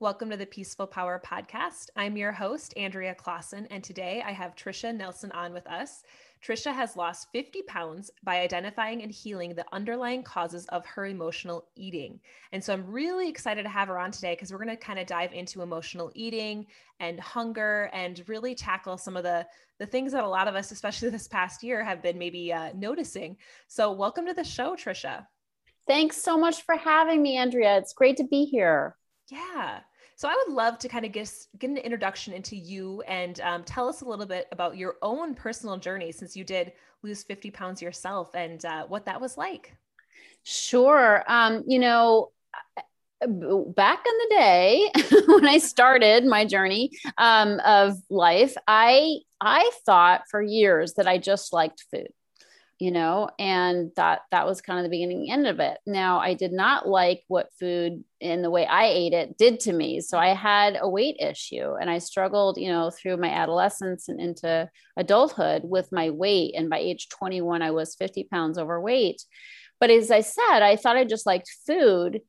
Welcome to the Peaceful Power Podcast. I'm your host, Andrea Clausen, and today I have Tricia Nelson on with us. Tricia has lost 50 pounds by identifying and healing the underlying causes of her emotional eating. And so I'm really excited to have her on today because we're going to kind of dive into emotional eating and hunger and really tackle some of the, the things that a lot of us, especially this past year, have been maybe uh, noticing. So, welcome to the show, Tricia. Thanks so much for having me, Andrea. It's great to be here. Yeah. So I would love to kind of get, get an introduction into you and um, tell us a little bit about your own personal journey since you did lose 50 pounds yourself and uh, what that was like. Sure. Um, you know, back in the day when I started my journey um, of life, I I thought for years that I just liked food you know and that that was kind of the beginning end of it now i did not like what food in the way i ate it did to me so i had a weight issue and i struggled you know through my adolescence and into adulthood with my weight and by age 21 i was 50 pounds overweight but as i said i thought i just liked food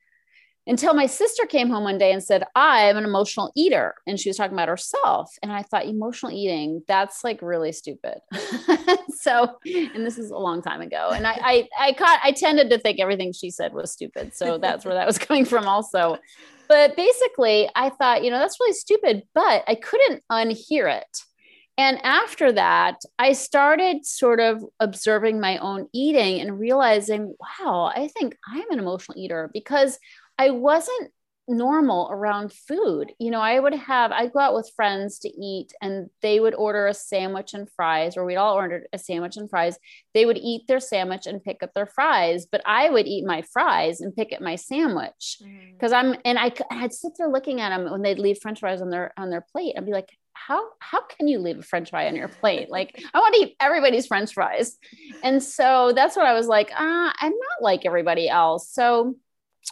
until my sister came home one day and said, I am an emotional eater. And she was talking about herself. And I thought, emotional eating, that's like really stupid. so, and this is a long time ago. And I, I, I caught, I tended to think everything she said was stupid. So that's where that was coming from also. But basically, I thought, you know, that's really stupid, but I couldn't unhear it. And after that, I started sort of observing my own eating and realizing, wow, I think I'm an emotional eater because I wasn't normal around food. You know, I would have, I'd go out with friends to eat and they would order a sandwich and fries, or we'd all order a sandwich and fries. They would eat their sandwich and pick up their fries, but I would eat my fries and pick up my sandwich because mm. I'm, and I, I'd sit there looking at them when they'd leave french fries on their, on their plate. I'd be like, how, how can you leave a french fry on your plate? Like, I want to eat everybody's french fries. And so that's what I was like, ah, I'm not like everybody else. So,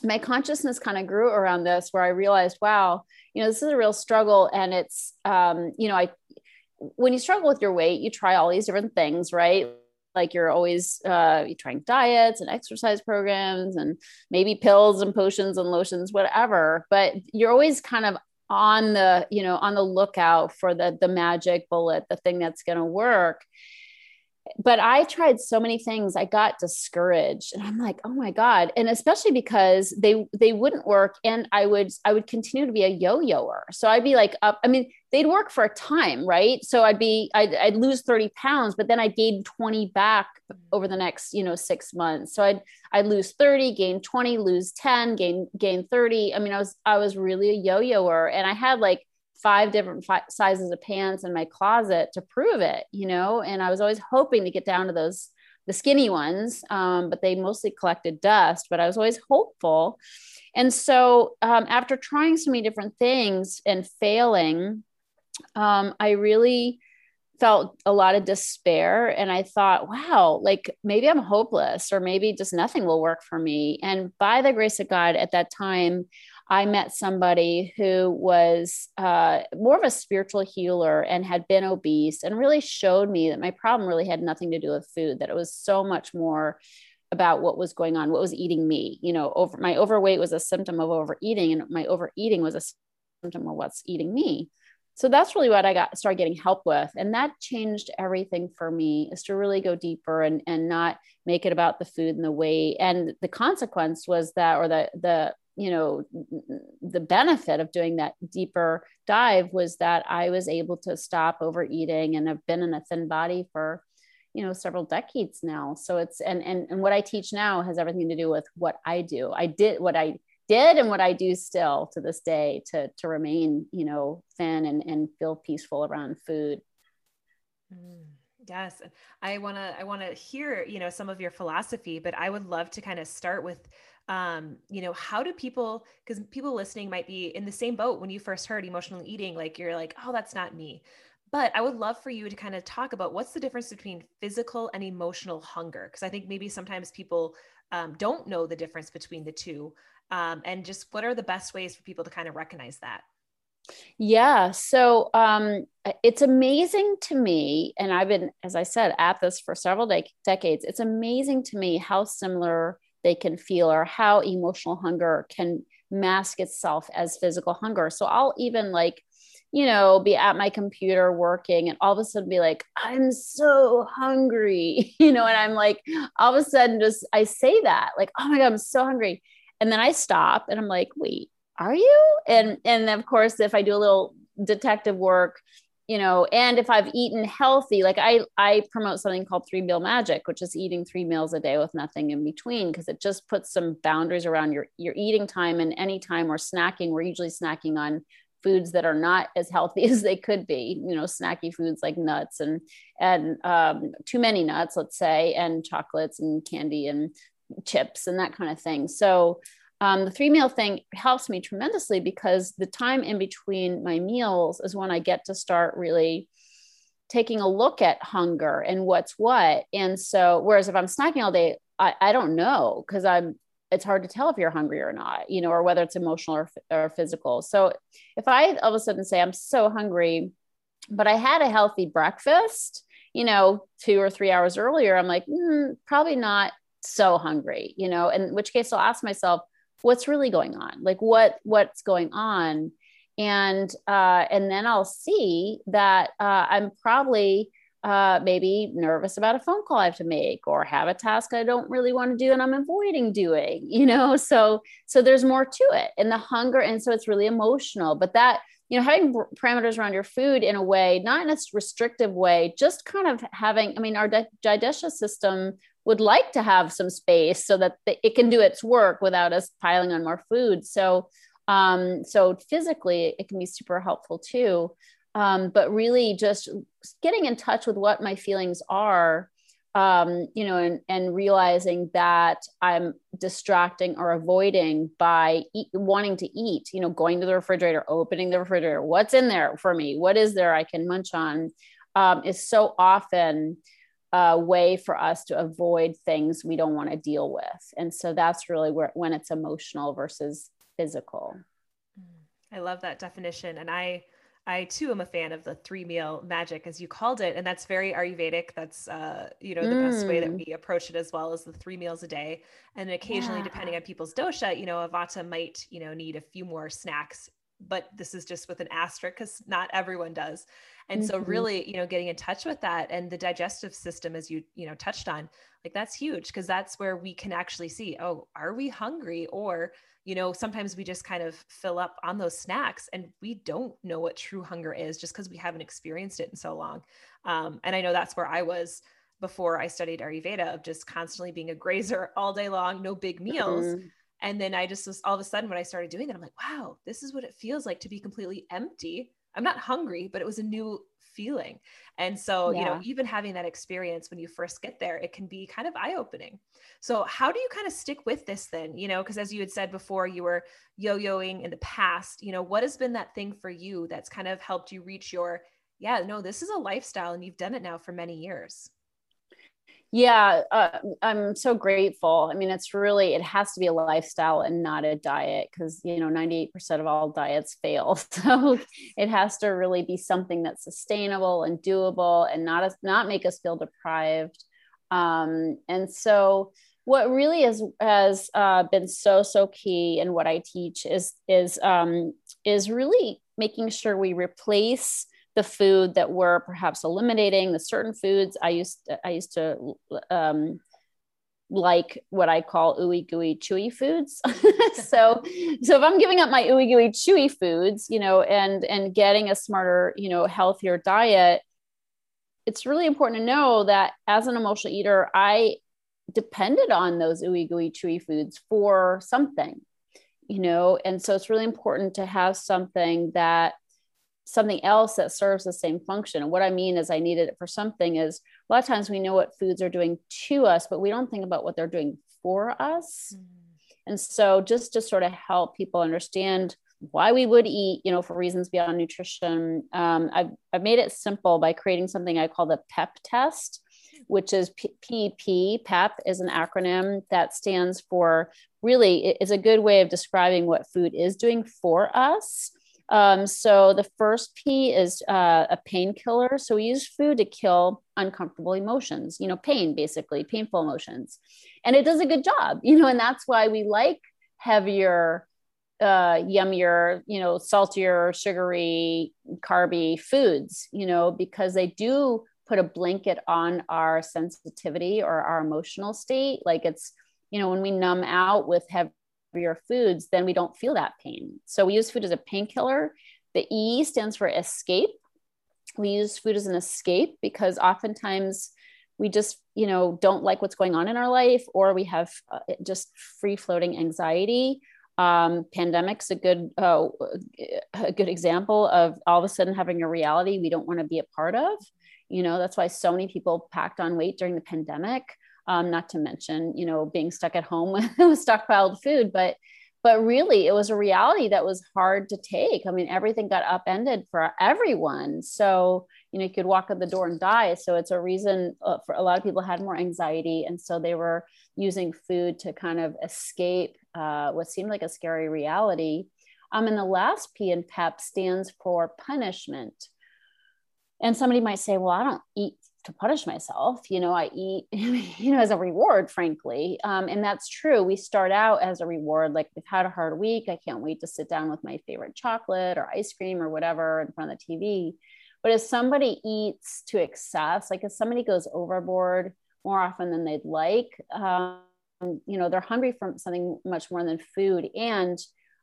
my consciousness kind of grew around this where I realized, wow, you know, this is a real struggle. And it's, um, you know, I, when you struggle with your weight, you try all these different things, right? Like you're always uh, you're trying diets and exercise programs and maybe pills and potions and lotions, whatever. But you're always kind of on the, you know, on the lookout for the the magic bullet, the thing that's going to work but I tried so many things. I got discouraged and I'm like, oh my God. And especially because they they wouldn't work. And I would I would continue to be a yo-yoer. So I'd be like up, I mean, they'd work for a time, right? So I'd be I'd, I'd lose 30 pounds, but then I gained 20 back mm-hmm. over the next, you know, six months. So I'd I'd lose 30, gain 20, lose 10, gain gain 30. I mean, I was I was really a yo-yoer. And I had like five different fi- sizes of pants in my closet to prove it, you know, and I was always hoping to get down to those the skinny ones, um, but they mostly collected dust. But I was always hopeful, and so um, after trying so many different things and failing, um, I really felt a lot of despair and i thought wow like maybe i'm hopeless or maybe just nothing will work for me and by the grace of god at that time I met somebody who was uh, more of a spiritual healer and had been obese and really showed me that my problem really had nothing to do with food, that it was so much more about what was going on, what was eating me. You know, over my overweight was a symptom of overeating, and my overeating was a symptom of what's eating me. So that's really what I got started getting help with. And that changed everything for me is to really go deeper and, and not make it about the food and the weight. And the consequence was that, or the the you know the benefit of doing that deeper dive was that i was able to stop overeating and have been in a thin body for you know several decades now. So it's and and, and what i teach now has everything to do with what i do. I did what i did and what i do still to this day to to remain you know thin and and feel peaceful around food. Mm. Yes, I want to I want to hear, you know, some of your philosophy, but I would love to kind of start with um, you know, how do people, because people listening might be in the same boat when you first heard emotional eating, like you're like, oh, that's not me. But I would love for you to kind of talk about what's the difference between physical and emotional hunger. Because I think maybe sometimes people um, don't know the difference between the two. Um, and just what are the best ways for people to kind of recognize that? Yeah. So um, it's amazing to me, and I've been, as I said, at this for several de- decades. It's amazing to me how similar they can feel or how emotional hunger can mask itself as physical hunger. So I'll even like, you know, be at my computer working and all of a sudden be like, I'm so hungry, you know, and I'm like, all of a sudden just I say that, like, oh my God, I'm so hungry. And then I stop and I'm like, wait, are you? And and of course, if I do a little detective work, you know and if i've eaten healthy like i i promote something called three meal magic which is eating three meals a day with nothing in between because it just puts some boundaries around your your eating time and any time we're snacking we're usually snacking on foods that are not as healthy as they could be you know snacky foods like nuts and and um, too many nuts let's say and chocolates and candy and chips and that kind of thing. So um, the three meal thing helps me tremendously because the time in between my meals is when I get to start really taking a look at hunger and what's what. And so, whereas if I'm snacking all day, I, I don't know because I'm, it's hard to tell if you're hungry or not, you know, or whether it's emotional or, or physical. So if I all of a sudden say, I'm so hungry, but I had a healthy breakfast, you know, two or three hours earlier, I'm like, mm, probably not so hungry, you know, in which case I'll ask myself, what's really going on? Like what what's going on? And uh, and then i'll see that uh, i'm probably uh, maybe nervous about a phone call i have to make or have a task i don't really want to do and i'm avoiding doing you know? So so there's more to it and the hunger and so it's really emotional. But that you know having parameters around your food in a way not in a restrictive way just kind of having i mean our digestive system would like to have some space so that it can do its work without us piling on more food. So, um, so physically, it can be super helpful too. Um, but really, just getting in touch with what my feelings are, um, you know, and, and realizing that I'm distracting or avoiding by eat, wanting to eat, you know, going to the refrigerator, opening the refrigerator, what's in there for me? What is there I can munch on? Um, is so often a way for us to avoid things we don't want to deal with. And so that's really where when it's emotional versus physical. Mm, I love that definition. And I I too am a fan of the three meal magic, as you called it, and that's very Ayurvedic. That's uh, you know the mm. best way that mm. we approach it, as well as the three meals a day. And occasionally, yeah. depending on people's dosha, you know, a Vata might you know need a few more snacks, but this is just with an asterisk because not everyone does and mm-hmm. so really you know getting in touch with that and the digestive system as you you know touched on like that's huge because that's where we can actually see oh are we hungry or you know sometimes we just kind of fill up on those snacks and we don't know what true hunger is just because we haven't experienced it in so long um, and i know that's where i was before i studied ayurveda of just constantly being a grazer all day long no big meals mm-hmm. and then i just was all of a sudden when i started doing that i'm like wow this is what it feels like to be completely empty I'm not hungry, but it was a new feeling. And so, yeah. you know, even having that experience when you first get there, it can be kind of eye opening. So, how do you kind of stick with this then? You know, because as you had said before, you were yo yoing in the past. You know, what has been that thing for you that's kind of helped you reach your, yeah, no, this is a lifestyle and you've done it now for many years? Yeah uh, i'm so grateful. I mean it's really it has to be a lifestyle and not a diet because you know 98% of all diets fail. So it has to really be something that's sustainable and doable and not not make us feel deprived. Um, and so what really is has uh, been so so key in what i teach is is um, is really making sure we replace the food that we're perhaps eliminating the certain foods i used to, i used to um, like what I call ooey gooey chewy foods. so, so if I'm giving up my ooey gooey chewy foods, you know, and and getting a smarter, you know, healthier diet, it's really important to know that as an emotional eater, I depended on those ooey gooey chewy foods for something, you know, and so it's really important to have something that something else that serves the same function. And what I mean is, I needed it for something is a lot of times we know what foods are doing to us, but we don't think about what they're doing for us. Mm. And so, just to sort of help people understand why we would eat, you know, for reasons beyond nutrition, um, I've, I've made it simple by creating something I call the PEP test, which is PEP. PEP is an acronym that stands for really, it's a good way of describing what food is doing for us. Um, so the first P is uh, a painkiller. So we use food to kill uncomfortable emotions, you know, pain, basically, painful emotions. and it does a good job you know and that's why we like heavier uh, yummier, you know, saltier, sugary, carby foods, you know, because they do put a blanket on our sensitivity or our emotional state. Like it's, you know, when we numb out with heavier foods, then we don't feel that pain. So we use food as a painkiller. The E stands for escape. We use food as an escape because oftentimes we just, you know, don't like what's going on in our life or we have uh, just free floating anxiety um, pandemic's a good uh, a good example of all of a sudden having a reality we don't want to be a part of you know that's why so many people packed on weight during the pandemic um, not to mention you know being stuck at home with stockpiled food but but really it was a reality that was hard to take i mean everything got upended for everyone so you know you could walk out the door and die so it's a reason uh, for a lot of people had more anxiety and so they were using food to kind of escape uh, what seemed like a scary reality. Um, and the last P in PEP stands for punishment. And somebody might say, well, I don't eat to punish myself. You know, I eat, you know, as a reward, frankly. Um, and that's true. We start out as a reward, like we've had a hard week. I can't wait to sit down with my favorite chocolate or ice cream or whatever in front of the TV. But if somebody eats to excess, like if somebody goes overboard more often than they'd like, um, you know they're hungry for something much more than food and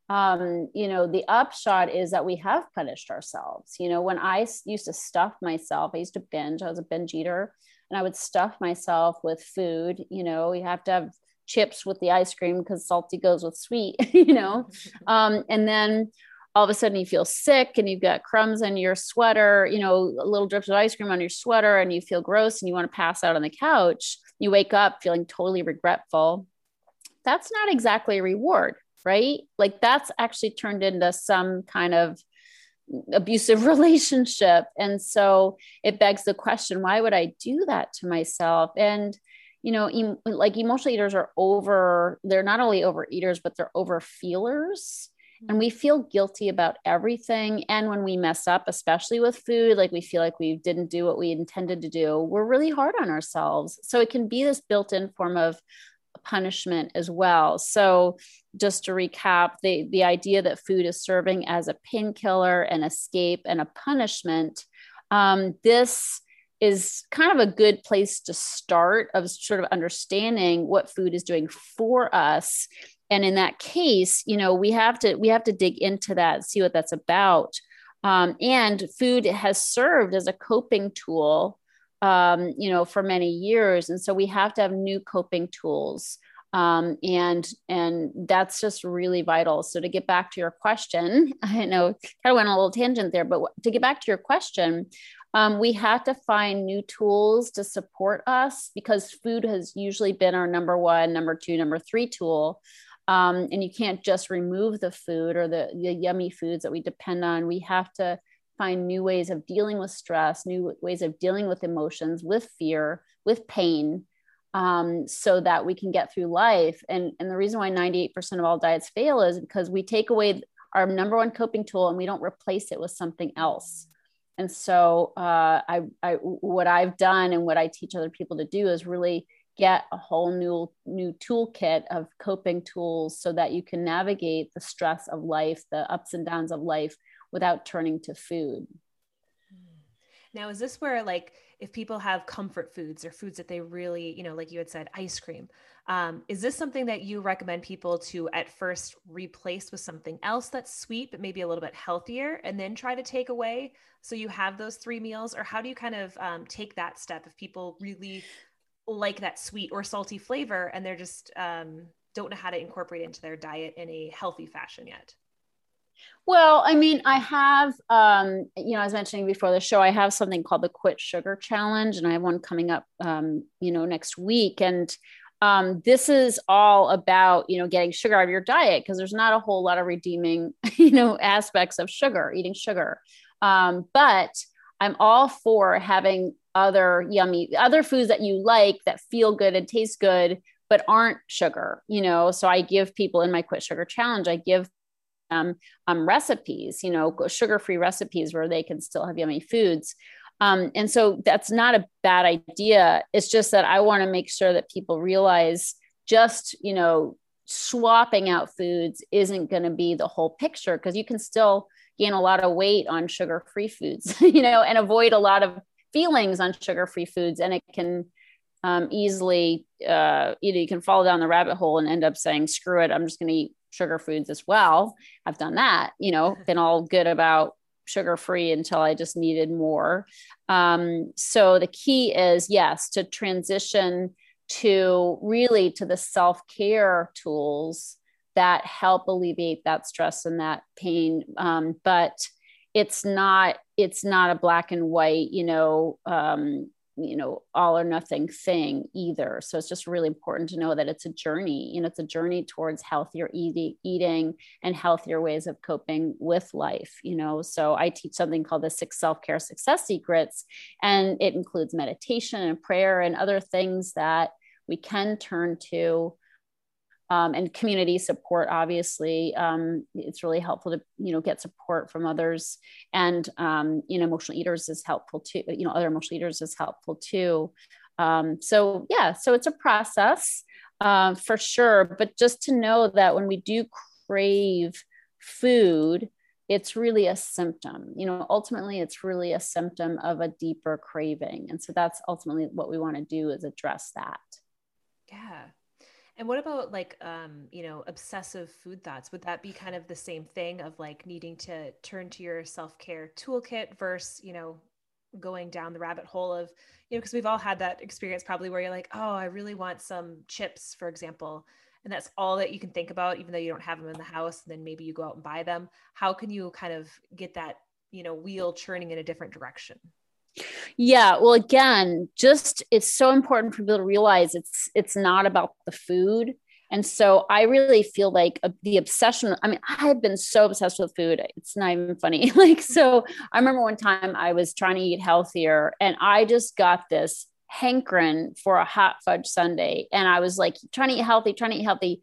um, you know the upshot is that we have punished ourselves. You know when i used to stuff myself i used to binge i was a binge eater and i would stuff myself with food you know you have to have chips with the ice cream because salty goes with sweet you know? Um, and then all of a sudden you feel sick and you've got crumbs in your sweater you know little drips of ice cream on your sweater and you feel gross and you want to pass out on the couch you wake up feeling totally regretful, that's not exactly a reward, right? Like that's actually turned into some kind of abusive relationship. And so it begs the question why would I do that to myself? And you know, em- like emotional eaters are over, they're not only overeaters, but they're over feelers and we feel guilty about everything and when we mess up especially with food like we feel like we didn't do what we intended to do we're really hard on ourselves so it can be this built-in form of punishment as well. So just to recap the the idea that food is serving as a painkiller an escape and a punishment um, this is kind of a good place to start of sort of understanding what food is doing for us. And in that case you know we have to we have to dig into that see what that's about. Um, and food has served as a coping tool um, you know for many years. And so we have to have new coping tools. Um, and and that's just really vital. So to get back to your question i know kind of went a little tangent there but to get back to your question um, we have to find new tools to support us because food has usually been our number one number two number three tool. Um, and you can't just remove the food or the, the yummy foods that we depend on. We have to find new ways of dealing with stress, new ways of dealing with emotions, with fear, with pain, um, so that we can get through life. And, and the reason why 98% of all diets fail is because we take away our number one coping tool and we don't replace it with something else. And so, uh, I, I, what I've done and what I teach other people to do is really get a whole new new toolkit of coping tools so that you can navigate the stress of life the ups and downs of life without turning to food. Now is this where like if people have comfort foods or foods that they really you know like you had said ice cream um, is this something that you recommend people to at first replace with something else that's sweet but maybe a little bit healthier and then try to take away? So you have those three meals or how do you kind of um, take that step if people really like that sweet or salty flavor and they're just um, don't know how to incorporate into their diet in a healthy fashion yet well i mean i have um, you know i was mentioning before the show i have something called the quit sugar challenge and i have one coming up um, you know next week. And um, this is all about you know getting sugar out of your diet because there's not a whole lot of redeeming you know aspects of sugar eating sugar. Um, but i'm all for having other yummy other foods that you like that feel good and taste good but aren't sugar you know? So i give people in my quit sugar challenge i give them um, recipes you know sugar free recipes where they can still have yummy foods. Um, and so that's not a bad idea. It's just that i want to make sure that people realize just you know swapping out foods isn't going to be the whole picture because you can still gain a lot of weight on sugar free foods you know and avoid a lot of feelings on sugar free foods. And it can um, easily uh, you know you can fall down the rabbit hole and end up saying screw it i'm just going to eat sugar foods as well. I've done that you know been all good about sugar free until i just needed more. Um, so the key is yes to transition to really to the self-care tools that help alleviate that stress and that pain. Um, but it's not it's not a black and white you know um, you know all or nothing thing either. So it's just really important to know that it's a journey you know it's a journey towards healthier eating eating and healthier ways of coping with life you know. So i teach something called the six self-care success secrets and it includes meditation and prayer and other things that we can turn to um, and community support obviously um, it's really helpful to you know get support from others. And um, you know emotional eaters is helpful too you know other emotional eaters is helpful too. Um, so yeah so it's a process uh, for sure. But just to know that when we do crave food it's really a symptom. You know ultimately it's really a symptom of a deeper craving. And so that's ultimately what we want to do is address that. Yeah and what about like um, you know, obsessive food thoughts? Would that be kind of the same thing of like needing to turn to your self-care toolkit versus, you know, going down the rabbit hole of, you know, because we've all had that experience probably where you're like, oh, I really want some chips, for example. And that's all that you can think about, even though you don't have them in the house. And then maybe you go out and buy them. How can you kind of get that, you know, wheel churning in a different direction? Yeah, well again, just it's so important for people to realize it's it's not about the food. And so I really feel like a, the obsession. I mean, I've been so obsessed with food. It's not even funny. like, so I remember one time I was trying to eat healthier and I just got this hankering for a hot fudge sundae. And I was like trying to eat healthy, trying to eat healthy.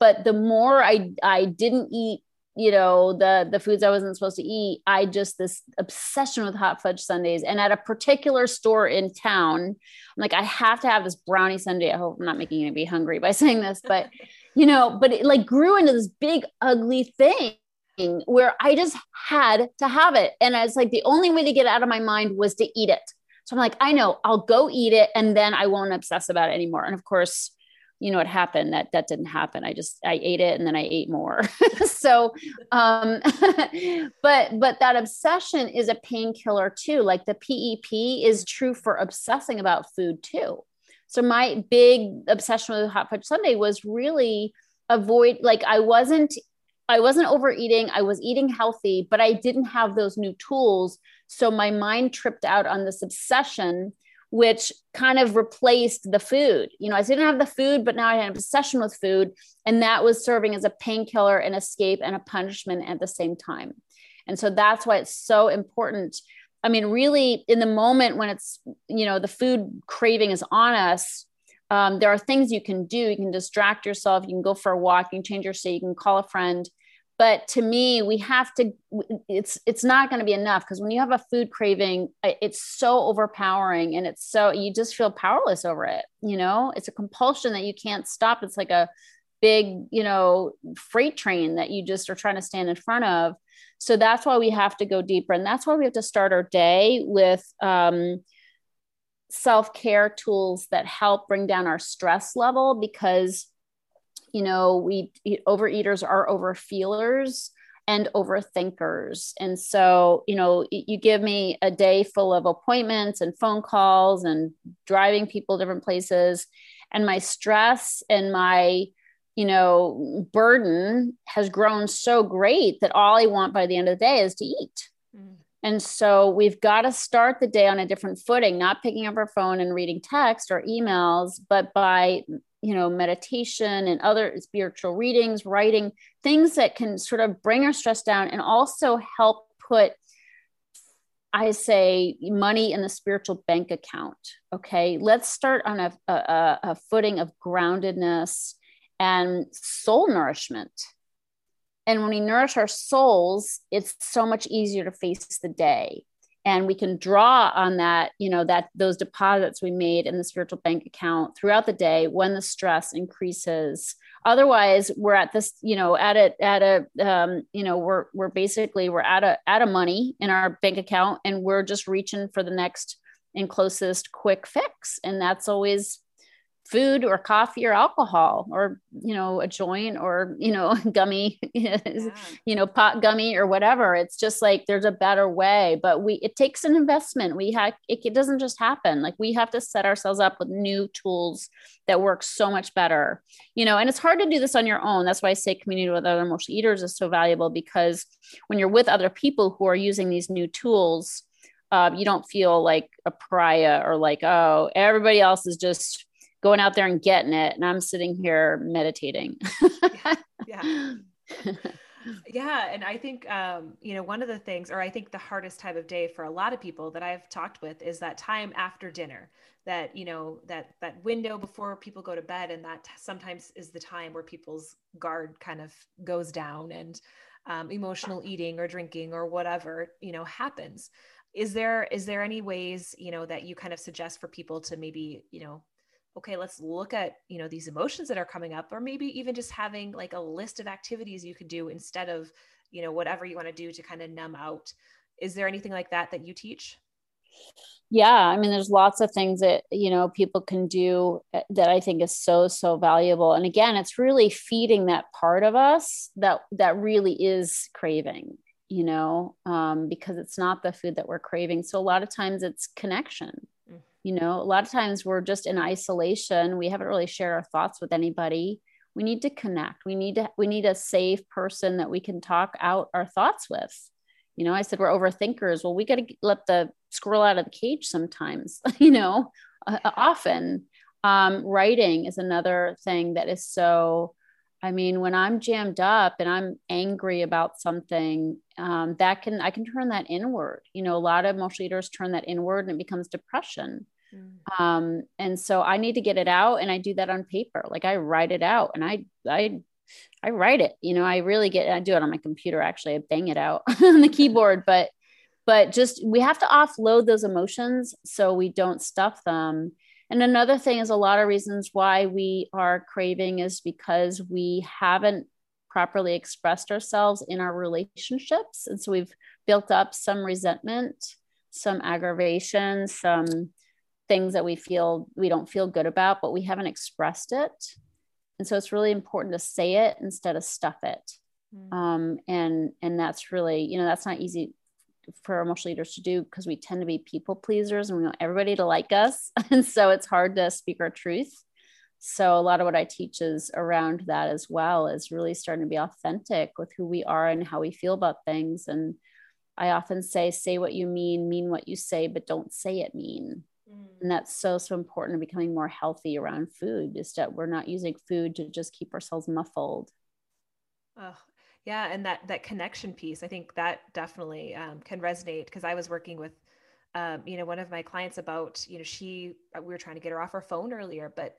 But the more I, I didn't eat you know the the foods i wasn't supposed to eat i just this obsession with hot fudge sundaes. And at a particular store in town i'm like i have to have this brownie sundae. I hope i'm not making anybody hungry by saying this but you know but it like grew into this big ugly thing where i just had to have it. And it's like the only way to get out of my mind was to eat it. So i'm like i know i'll go eat it and then i won't obsess about it anymore. And of course you know what happened that that didn't happen. I just i ate it and then i ate more. So um but but that obsession is a painkiller too. Like the pep is true for obsessing about food too. So my big obsession with hot fudge sundae was really avoid like i wasn't i wasn't overeating. I was eating healthy but i didn't have those new tools. So my mind tripped out on this obsession which kind of replaced the food. You know, I didn't have the food, but now I had an obsession with food. And that was serving as a painkiller, an escape, and a punishment at the same time. And so that's why it's so important. I mean, really, in the moment when it's, you know, the food craving is on us, um, there are things you can do. You can distract yourself. You can go for a walk. You can change your state. You can call a friend but to me we have to it's it's not going to be enough because when you have a food craving it's so overpowering and it's so you just feel powerless over it you know? It's a compulsion that you can't stop. It's like a big you know freight train that you just are trying to stand in front of. So that's why we have to go deeper and that's why we have to start our day with um, self-care tools that help bring down our stress level because you know we overeaters are overfeelers and overthinkers and so you know you give me a day full of appointments and phone calls and driving people different places and my stress and my you know burden has grown so great that all i want by the end of the day is to eat mm. and so we've got to start the day on a different footing not picking up our phone and reading text or emails but by you know meditation and other spiritual readings writing things that can sort of bring our stress down and also help put i say money in the spiritual bank account okay? Let's start on a, a, a footing of groundedness and soul nourishment. And when we nourish our souls it's so much easier to face the day and we can draw on that you know that those deposits we made in the spiritual bank account throughout the day when the stress increases. Otherwise we're at this you know at it at a um, you know we're we're basically we're at a at a money in our bank account and we're just reaching for the next and closest quick fix. And that's always food or coffee or alcohol or you know a joint or you know gummy yeah. you know pot gummy or whatever. It's just like there's a better way but we it takes an investment. We have it, it doesn't just happen. Like we have to set ourselves up with new tools that work so much better you know and it's hard to do this on your own. That's why i say community with other emotional eaters is so valuable because when you're with other people who are using these new tools uh, you don't feel like a pariah or like oh everybody else is just going out there and getting it and i'm sitting here meditating yeah, yeah. yeah and i think um, you know one of the things or i think the hardest time of day for a lot of people that i've talked with is that time after dinner that you know that that window before people go to bed and that sometimes is the time where people's guard kind of goes down and um, emotional eating or drinking or whatever you know happens is there is there any ways you know that you kind of suggest for people to maybe you know okay let's look at you know these emotions that are coming up or maybe even just having like a list of activities you could do instead of you know whatever you want to do to kind of numb out. Is there anything like that that you teach? Yeah i mean there's lots of things that you know people can do eh, that i think is so so valuable. And again it's really feeding that part of us that that really is craving you know um, because it's not the food that we're craving. So a lot of times it's connection you know a lot of times we're just in isolation. We haven't really shared our thoughts with anybody. We need to connect. We need to we need a safe person that we can talk out our thoughts with. You know i said we're overthinkers. Well we got to let the squirrel out of the cage sometimes you know uh, often. Um, writing is another thing that is so I mean, when I'm jammed up and I'm angry about something, um, that can I can turn that inward. You know, a lot of emotional eaters turn that inward and it becomes depression. Mm. Um, and so I need to get it out and I do that on paper. Like I write it out and I, I, I write it, you know, I really get, I do it on my computer. Actually, I bang it out on the keyboard, but, but just, we have to offload those emotions so we don't stuff them. And another thing is a lot of reasons why we are craving is because we haven't properly expressed ourselves in our relationships. And so we've built up some resentment, some aggravation, some things that we feel we don't feel good about, but we haven't expressed it. And so it's really important to say it instead of stuff it. Mm. Um, and and that's really, you know, that's not easy for emotional leaders to do because we tend to be people pleasers and we want everybody to like us. and so it's hard to speak our truth. So a lot of what I teach is around that as well, is really starting to be authentic with who we are and how we feel about things. And I often say, say what you mean, mean what you say, but don't say it mean. Mm. And that's so, so important to becoming more healthy around food is that we're not using food to just keep ourselves muffled. Oh, yeah. And that, that connection piece, I think that definitely um, can resonate because I was working with, um, you know, one of my clients about, you know, she, uh, we were trying to get her off her phone earlier, but,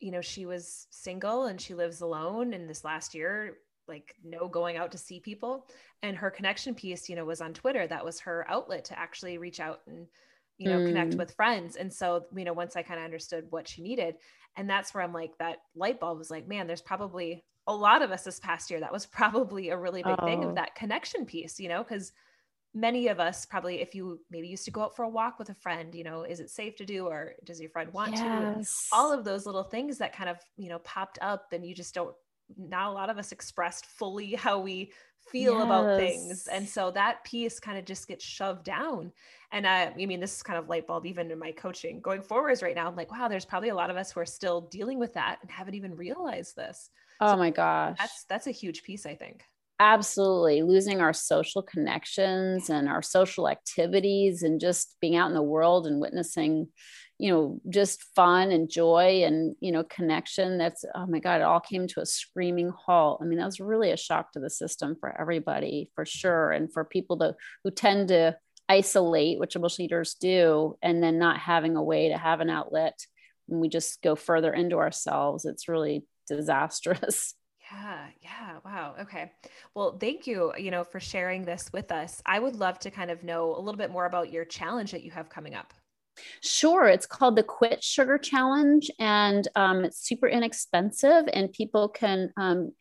you know, she was single and she lives alone. And this last year, like no going out to see people and her connection piece you know was on twitter that was her outlet to actually reach out and you know, mm. connect with friends. And so, you know, once I kind of understood what she needed, and that's where I'm like, that light bulb was like, man, there's probably a lot of us this past year. That was probably a really big oh. thing of oh. that connection piece, you know, because many of us probably, if you maybe used to go out for a walk with a friend, you know, is it safe to do or does your friend want yes. to? all of those little things that kind of, you know, popped up and you just don't, not a lot of us expressed fully how we feel yes. about things. And so that piece kind of just gets shoved down. And I, I mean, this is kind of light bulb even in my coaching going forwards right now. I'm like, wow, there's probably a lot of us who are still dealing with that and haven't even realized this. Oh so my gosh. That's that's a huge piece, I think. Absolutely. Losing our social connections and our social activities and just being out in the world and witnessing you know just fun and joy and you know connection that's oh my god it all came to a screaming halt i mean that was really a shock to the system for everybody for sure and for people to who tend to isolate which most leaders do and then not having a way to have an outlet and we just go further into ourselves it's really disastrous Yeah, yeah. Wow. Okay. Well, thank you, you know, for sharing this with us. I would love to kind of know a little bit more about your challenge that you have coming up. Sure. It's called the Quit Sugar Challenge, and um, it's super inexpensive, and people can um,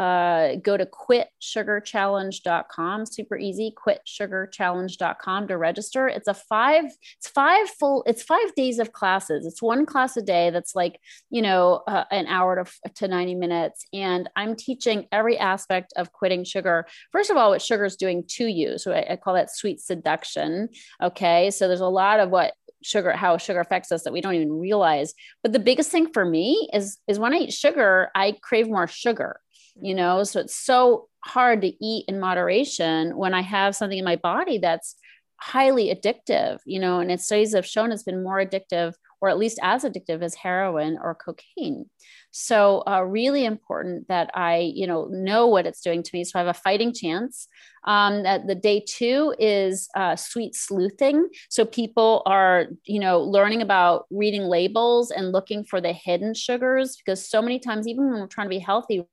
uh, go to quitsugarchallenge.com super easy quitsugarchallenge.com to register. It's a five it's five full it's five days of classes. It's one class a day that's like you know uh, an hour to, to 90 minutes and i'm teaching every aspect of quitting sugar. First of all what sugar is doing to you so I, I call that sweet seduction okay? So there's a lot of what sugar how sugar affects us that we don't even realize. But the biggest thing for me is is when i eat sugar i crave more sugar you know? So it's so hard to eat in moderation when i have something in my body that's highly addictive you know? And its studies have shown it's been more addictive or at least as addictive as heroin or cocaine so uh, really important that i you know know what it's doing to me so i have a fighting chance um, that the day two is uh, sweet sleuthing so people are you know learning about reading labels and looking for the hidden sugars because so many times even when we're trying to be healthy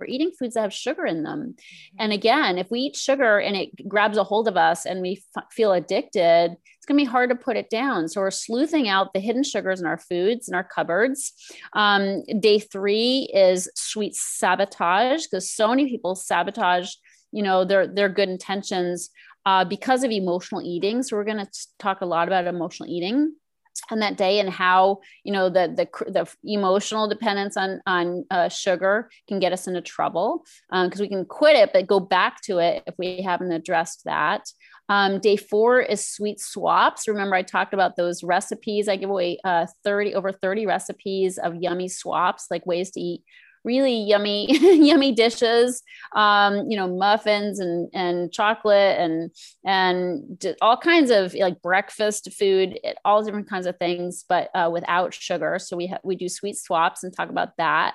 we're eating foods that have sugar in them. Mm-hmm. And again, if we eat sugar and it grabs a hold of us and we f- feel addicted, it's going to be hard to put it down. So we're sleuthing out the hidden sugars in our foods and our cupboards. Um, day three is sweet sabotage because so many people sabotage, you know, their their good intentions uh, because of emotional eating. So we're going to talk a lot about emotional eating on that day and how you know the the, the emotional dependence on on uh, sugar can get us into trouble because um, we can quit it but go back to it if we haven't addressed that um, day four is sweet swaps. Remember i talked about those recipes. I give away uh, 30 over 30 recipes of yummy swaps like ways to eat really yummy yummy dishes. Um, you know muffins and and chocolate and and all kinds of like breakfast food all different kinds of things but uh, without sugar. So we ha- we do sweet swaps and talk about that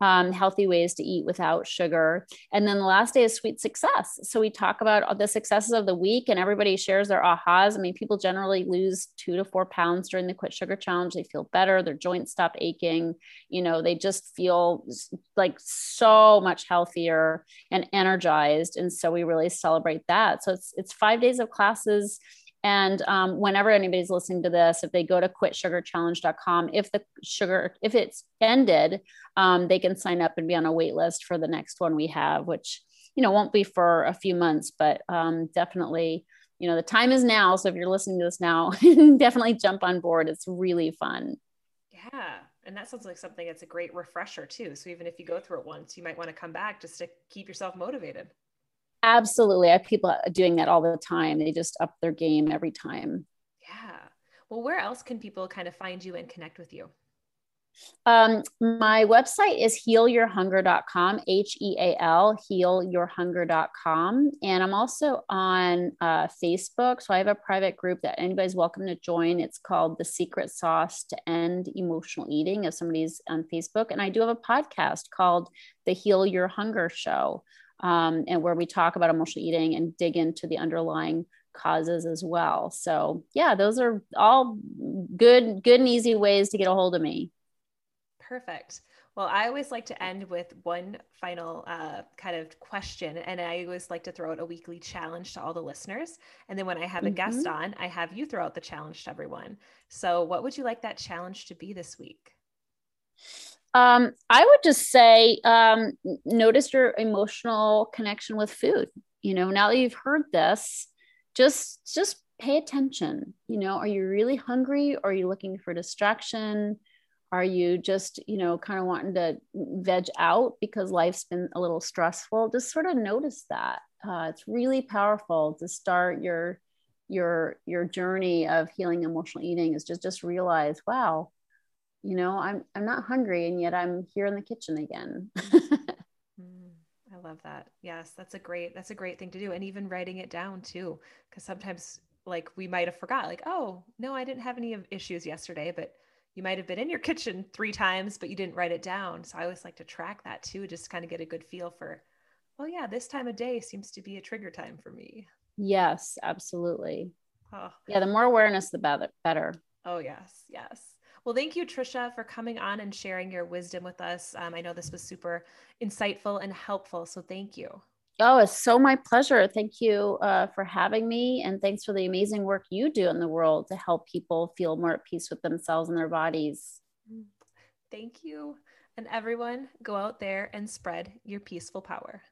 um, healthy ways to eat without sugar. And then the last day is sweet success. So we talk about the successes of the week and everybody shares their ahas. I mean, people generally lose two to four pounds during the quit sugar challenge. They feel better, their joints stop aching. You know, they just feel like so much healthier and energized. And so we really celebrate that. So it's it's five days of classes and um, whenever anybody's listening to this, if they go to quitsugarchallenge.com, if the sugar, if it's ended, um, they can sign up and be on a wait list for the next one we have, which, you know, won't be for a few months, but um, definitely, you know, the time is now. So if you're listening to this now, definitely jump on board. It's really fun. Yeah. And that sounds like something that's a great refresher too. So even if you go through it once, you might want to come back just to keep yourself motivated. Absolutely. I have people doing that all the time. They just up their game every time. Yeah. Well, where else can people kind of find you and connect with you? Um, my website is healyourhunger.com, H E A L, healyourhunger.com. And I'm also on uh, Facebook. So I have a private group that anybody's welcome to join. It's called The Secret Sauce to End Emotional Eating, if somebody's on Facebook. And I do have a podcast called The Heal Your Hunger Show um, and where we talk about emotional eating and dig into the underlying causes as well. So yeah, those are all good, good and easy ways to get a hold of me. Perfect. Well, I always like to end with one final uh, kind of question, and I always like to throw out a weekly challenge to all the listeners. And then when I have a mm-hmm. guest on, I have you throw out the challenge to everyone. So, what would you like that challenge to be this week? Um, I would just say um, notice your emotional connection with food. You know, now that you've heard this, just just pay attention. You know, are you really hungry? Or are you looking for distraction? Are you just, you know, kind of wanting to veg out because life's been a little stressful? Just sort of notice that. Uh, it's really powerful to start your your your journey of healing emotional eating is just just realize, wow, you know i'm i'm not hungry and yet i'm here in the kitchen again. Mm, i love that. Yes that's a great that's a great thing to do and even writing it down too because sometimes like we might have forgot like oh no i didn't have any of issues yesterday but you might have been in your kitchen three times but you didn't write it down. So i always like to track that too just kind of get a good feel for oh yeah this time of day seems to be a trigger time for me. Yes absolutely. Oh. yeah the more awareness the better better. Oh yes yes Well, thank you, Tricia, for coming on and sharing your wisdom with us. Um, I know this was super insightful and helpful. So thank you. Oh, it's so my pleasure. Thank you uh, for having me. And thanks for the amazing work you do in the world to help people feel more at peace with themselves and their bodies. Thank you. And everyone, go out there and spread your peaceful power.